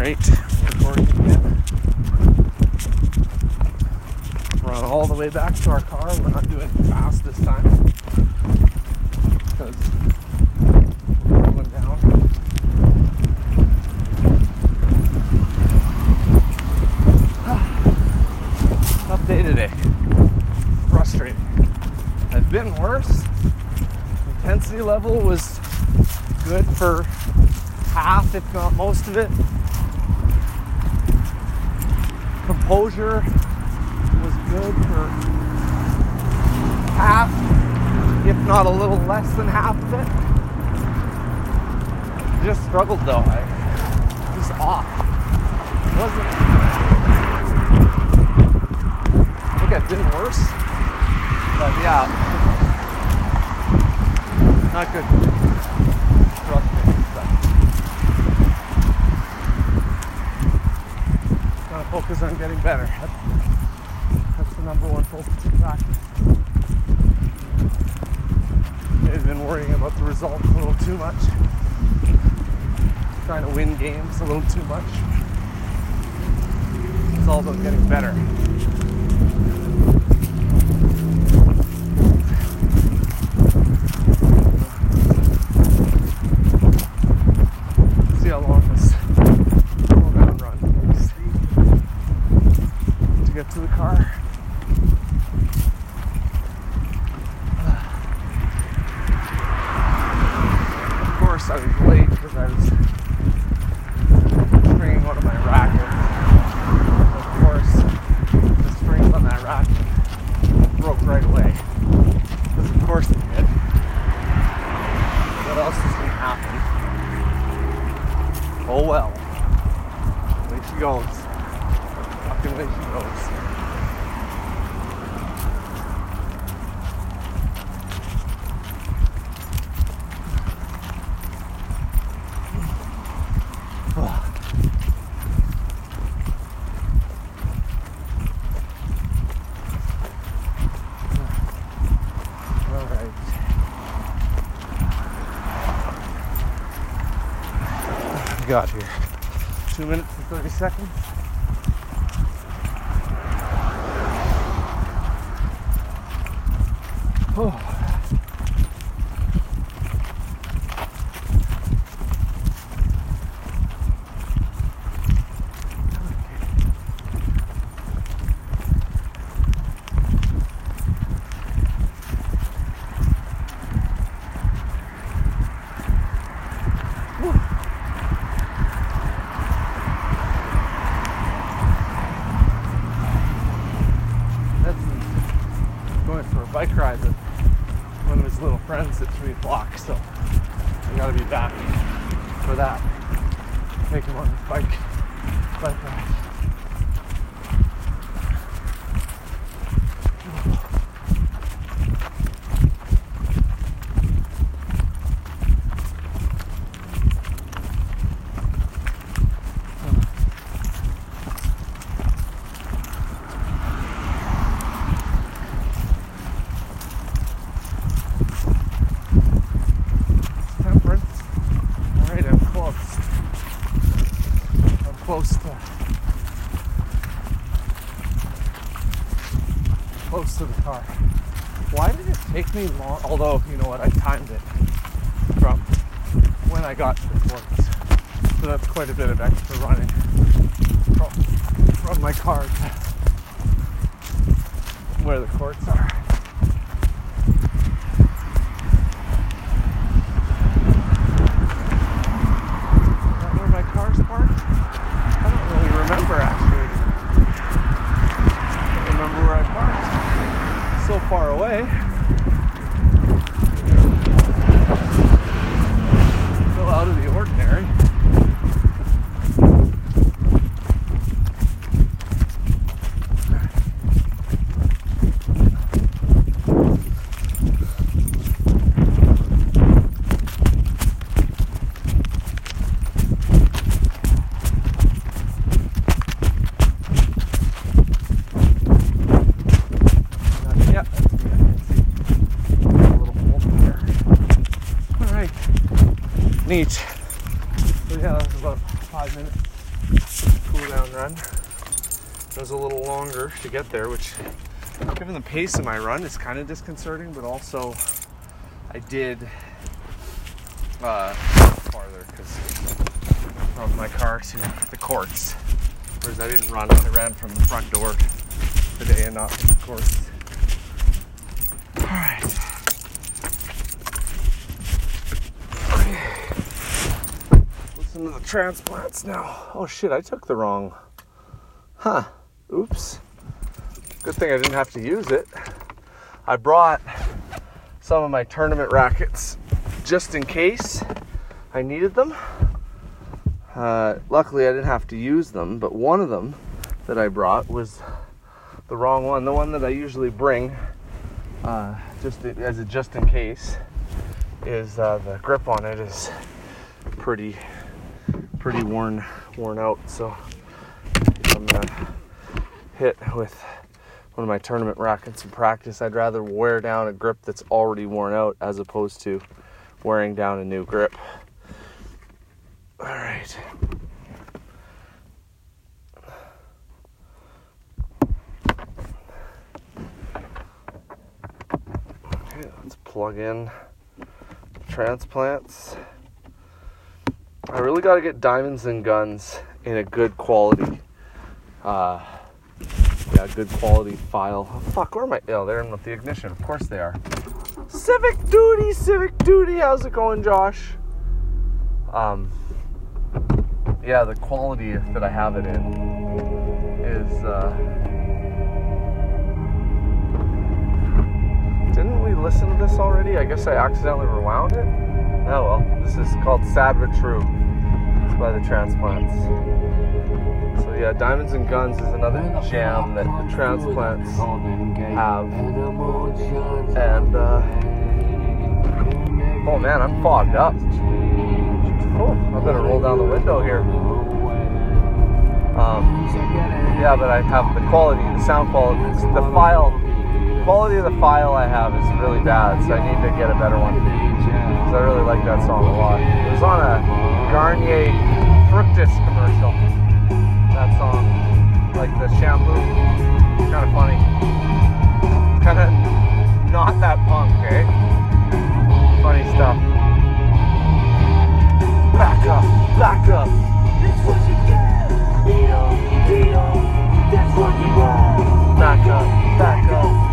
Alright, recording again. Run all the way back to our car. We're not doing fast this time. Because we're down. Tough day today. Frustrating. I've been worse. Intensity level was good for half, if not most of it. Composure was good for half, if not a little less than half of it. Just struggled though. I just off. It wasn't. I think I've been worse, but yeah, not good. Frustrating stuff. Gotta focus on getting better. That's, that's the number one focus in practice. I've been worrying about the results a little too much. Trying to win games a little too much. It's all about getting better. See how long this little mountain run takes to get to the car. Of course, I was late because I was stringing one of my rackets. Of course, the strings on that racket broke right away. Because of course they did. What else is going to happen? Oh well. Way she goes. Fucking way she goes. All right. we got here? Two minutes and 30 seconds. Oh. That's going for a bike ride with one of his little friends at three o'clock, so I gotta be back for that. Take him on bike ride. Temperance. Alright, I'm close. I'm close to close to the car. Why did it take me long although you know what I timed it from when I got to the courts. So that's quite a bit of extra running from, from my car to where the courts are. Is that where my car's parked? I don't really remember actually. I don't remember where I parked. So far away. So out of the ordinary. Yeah, that's me. I can see a little hole there. All right, neat. So yeah, that was about five minutes cool down run. It was a little longer to get there, which, given the pace of my run, is kind of disconcerting, but also I did uh, farther because from my car to the courts. Whereas I didn't run, I ran from the front door today and not from the courts. Alright. Listen to the transplants now. Oh shit, I took the wrong. Huh. Oops. Good thing I didn't have to use it. I brought some of my tournament rackets just in case I needed them. Uh, luckily, I didn't have to use them, but one of them that I brought was the wrong one. The one that I usually bring, uh, just as a just in case, is uh, the grip on it is pretty, pretty worn, worn out. So I'm gonna hit with one of my tournament rackets in practice. I'd rather wear down a grip that's already worn out as opposed to wearing down a new grip. All right. Okay, let's plug in transplants. I really got to get diamonds and guns in a good quality, uh, yeah, good quality file. Oh, fuck, where am I? Oh, they're in with the ignition. Of course they are. Civic duty, civic duty. How's it going, Josh? Um, yeah, the quality that I have it in is. Uh, didn't we listen to this already? I guess I accidentally rewound it. Oh well, this is called Sad but True. It's by the Transplants. Yeah, Diamonds and Guns is another jam that the Transplants have. And uh, oh man, I'm fogged up. Oh, I better roll down the window here. Um, yeah, but I have the quality, the sound quality, the file, quality of the file I have is really bad, so I need to get a better one. Because I really like that song a lot. It was on a Garnier Fructis commercial. Like the shampoo, kind of funny. Kind of not that punk, eh? Funny stuff. Back up, back up. Back up, back up.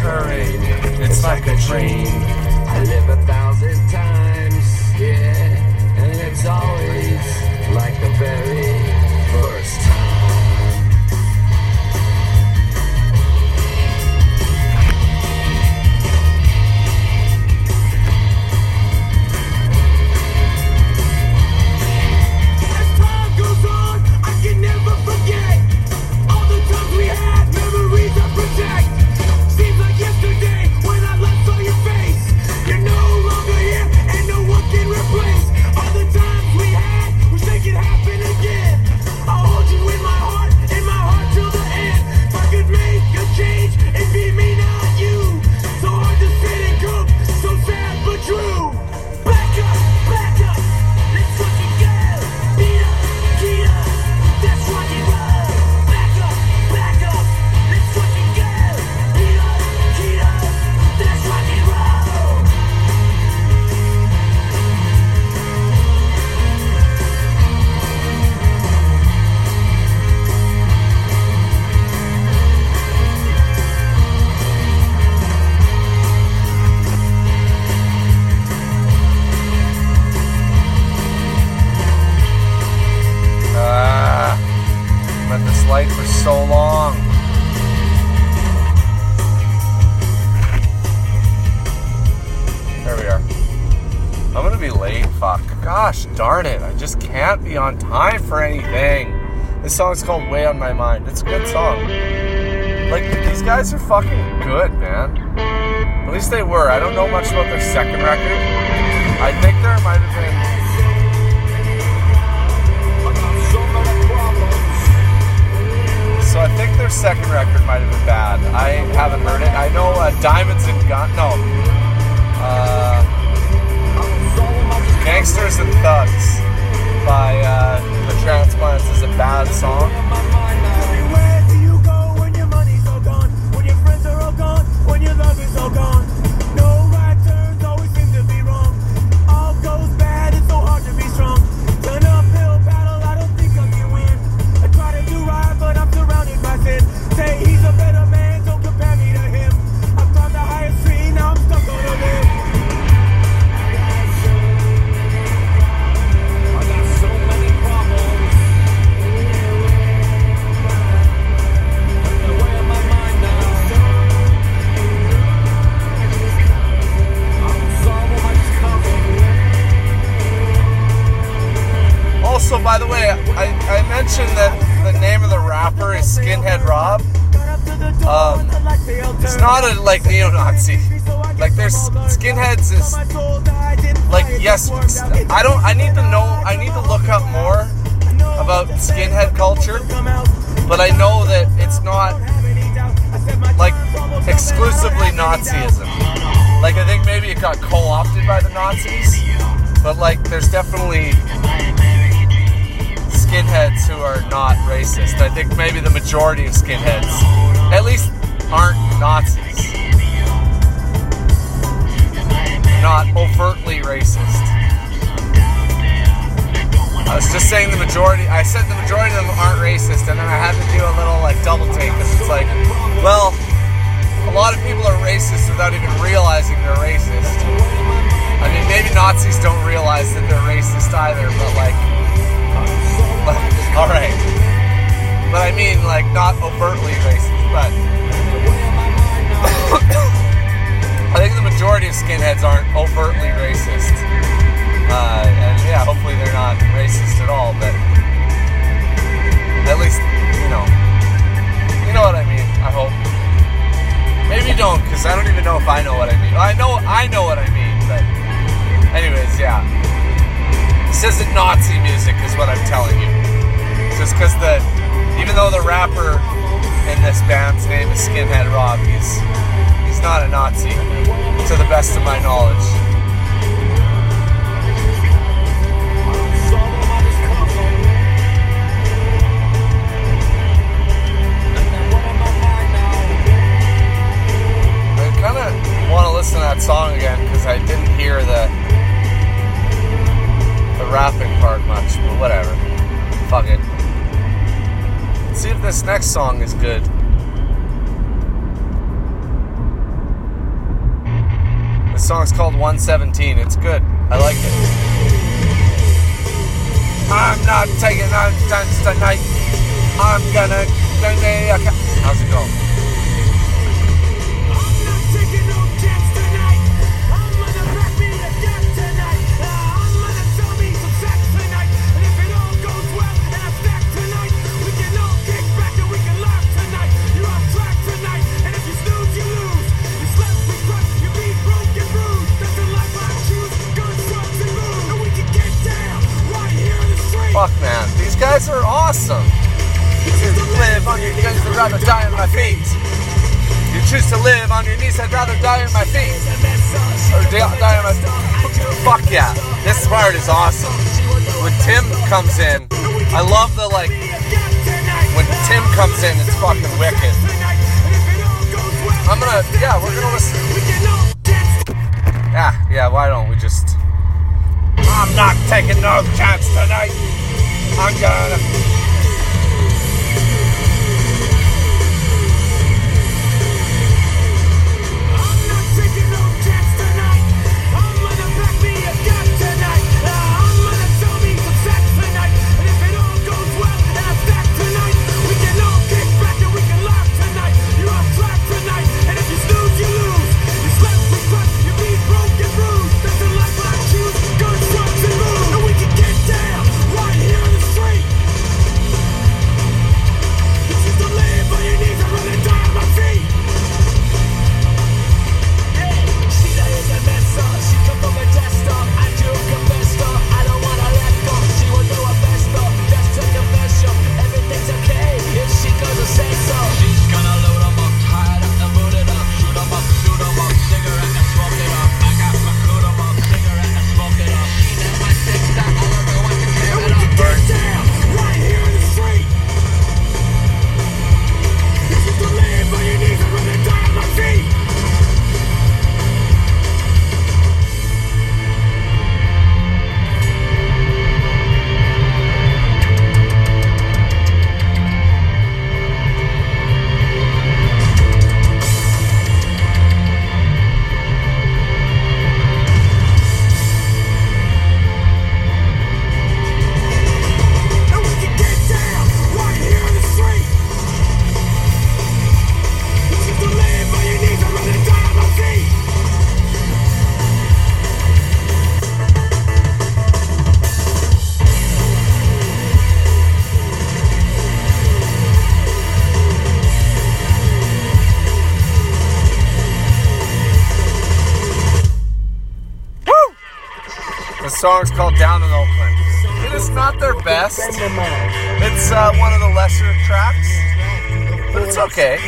It's. It's like a dream. I live a thousand times, yeah, and it's always like the very Gosh darn it, I just can't be on time for anything. This song's called Weigh on My Mind. It's a good song. Like, these guys are fucking good, man. At least they were. I don't know much about their second record. I think there might have been. So I think their second record might have been bad. I haven't heard it. I know uh, Diamonds and Gun. No. Uh, Gangsters and Thugs by uh, the Transplants is a bad song. The name of the rapper is Skinhead Rob. Um, it's not a like neo-Nazi. Like there's skinheads is like yes. I don't. I need to know. I need to look up more about skinhead culture. But I know that it's not like exclusively Nazism. Like I think maybe it got co-opted by the Nazis. But like there's definitely skinheads who are not racist. I think maybe the majority of skinheads, at least, aren't Nazis. Not overtly racist. I was just saying the majority. I said the majority of them aren't racist, and then I had to do a little like double take because it's like, well, a lot of people are racist without even realizing they're racist. I mean, maybe Nazis don't realize that they're racist either, but like, all right. But I mean, like, not overtly racist, but I think the majority of skinheads aren't overtly racist. Uh, and yeah, hopefully they're not racist at all, but at least, you know, you know what I mean, I hope. Maybe you don't, because I don't even know if I know what I mean. I know, I know what I mean, but anyways, yeah. This isn't Nazi music, is rapper in this band's name is Skinhead Rob, he's he's not a Nazi, to the best of my knowledge. I kind of want to listen to that song again because I didn't hear the the rapping part much, but whatever. Fuck it. This next song is good. This song's called 117. It's good. I like it. I'm not taking no chance tonight. I'm gonna. How's it go? Fuck, man. These guys are awesome. You choose to live on your knees, I'd rather die on my feet. You choose to live on your knees, I'd rather die on my feet. Or die, on my Fuck yeah. This part is awesome. When Tim comes in, I love the like, when Tim comes in, it's fucking wicked. I'm gonna, yeah, we're gonna listen. Yeah, yeah, why don't we just. I'm not taking no chance tonight. I'm gonna. The song's called Down in Oakland. It is not their best. It's uh, one of the lesser tracks, but it's okay.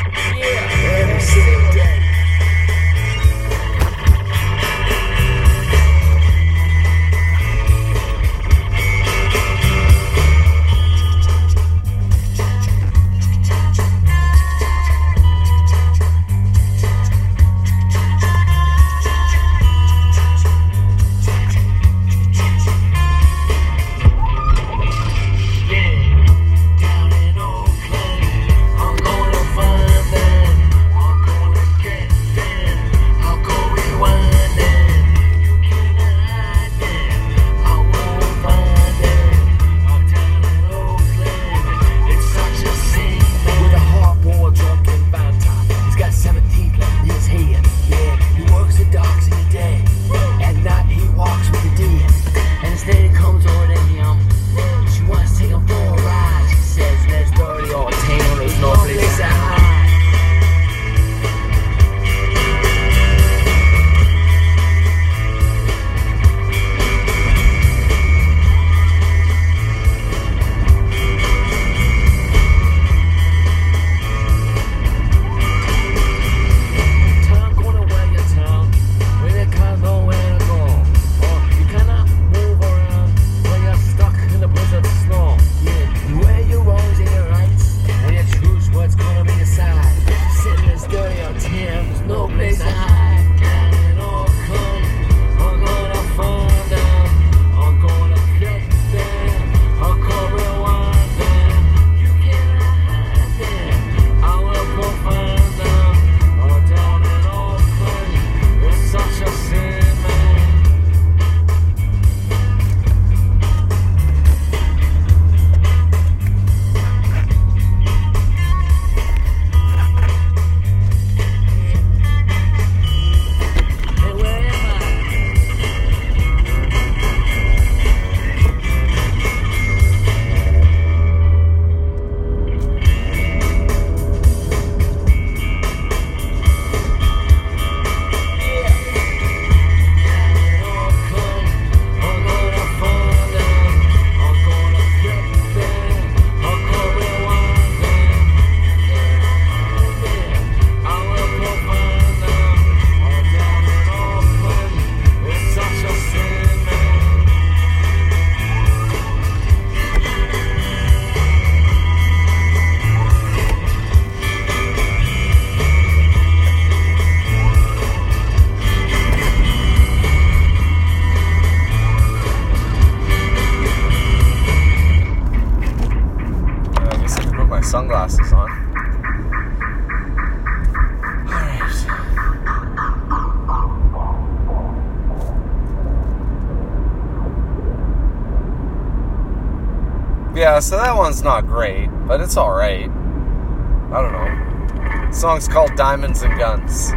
not great, but it's alright. I don't know. The song's called Diamonds and Guns.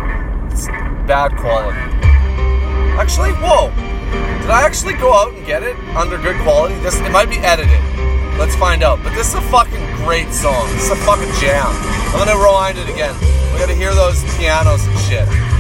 It's bad quality. Actually, whoa! Did I actually go out and get it under good quality? This it might be edited. Let's find out. But this is a fucking great song. This is a fucking jam. I'm gonna rewind it again. We gotta hear those pianos and shit.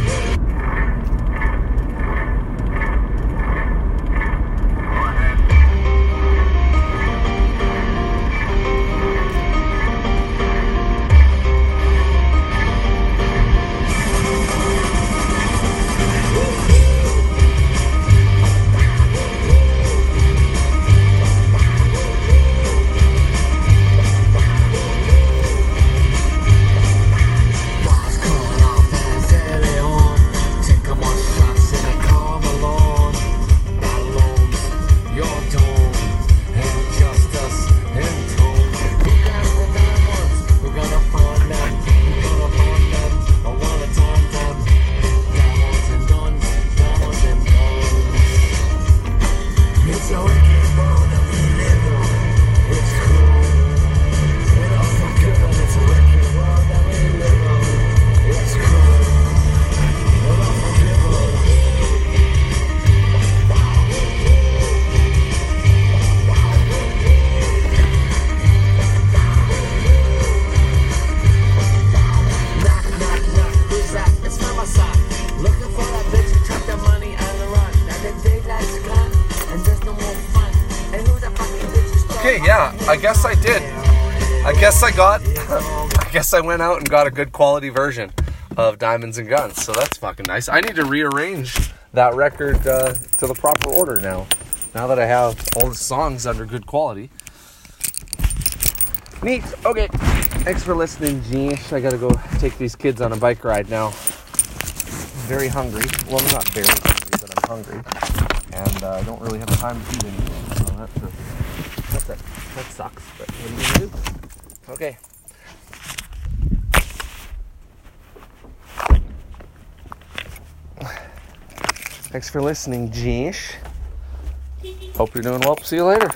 I guess I got. I guess I went out and got a good quality version of Diamonds and Guns. So that's fucking nice. I need to rearrange that record uh, to the proper order now. Now that I have all the songs under good quality. Neat. Okay. Thanks for listening, Genius. I gotta go take these kids on a bike ride now. I'm very hungry. Well, I'm not very hungry, but I'm hungry. And uh, I don't really have time to eat anything. So that's a, that's a, that sucks. But what are you gonna do? Okay. Thanks for listening, Genius. Hope you're doing well. See you later.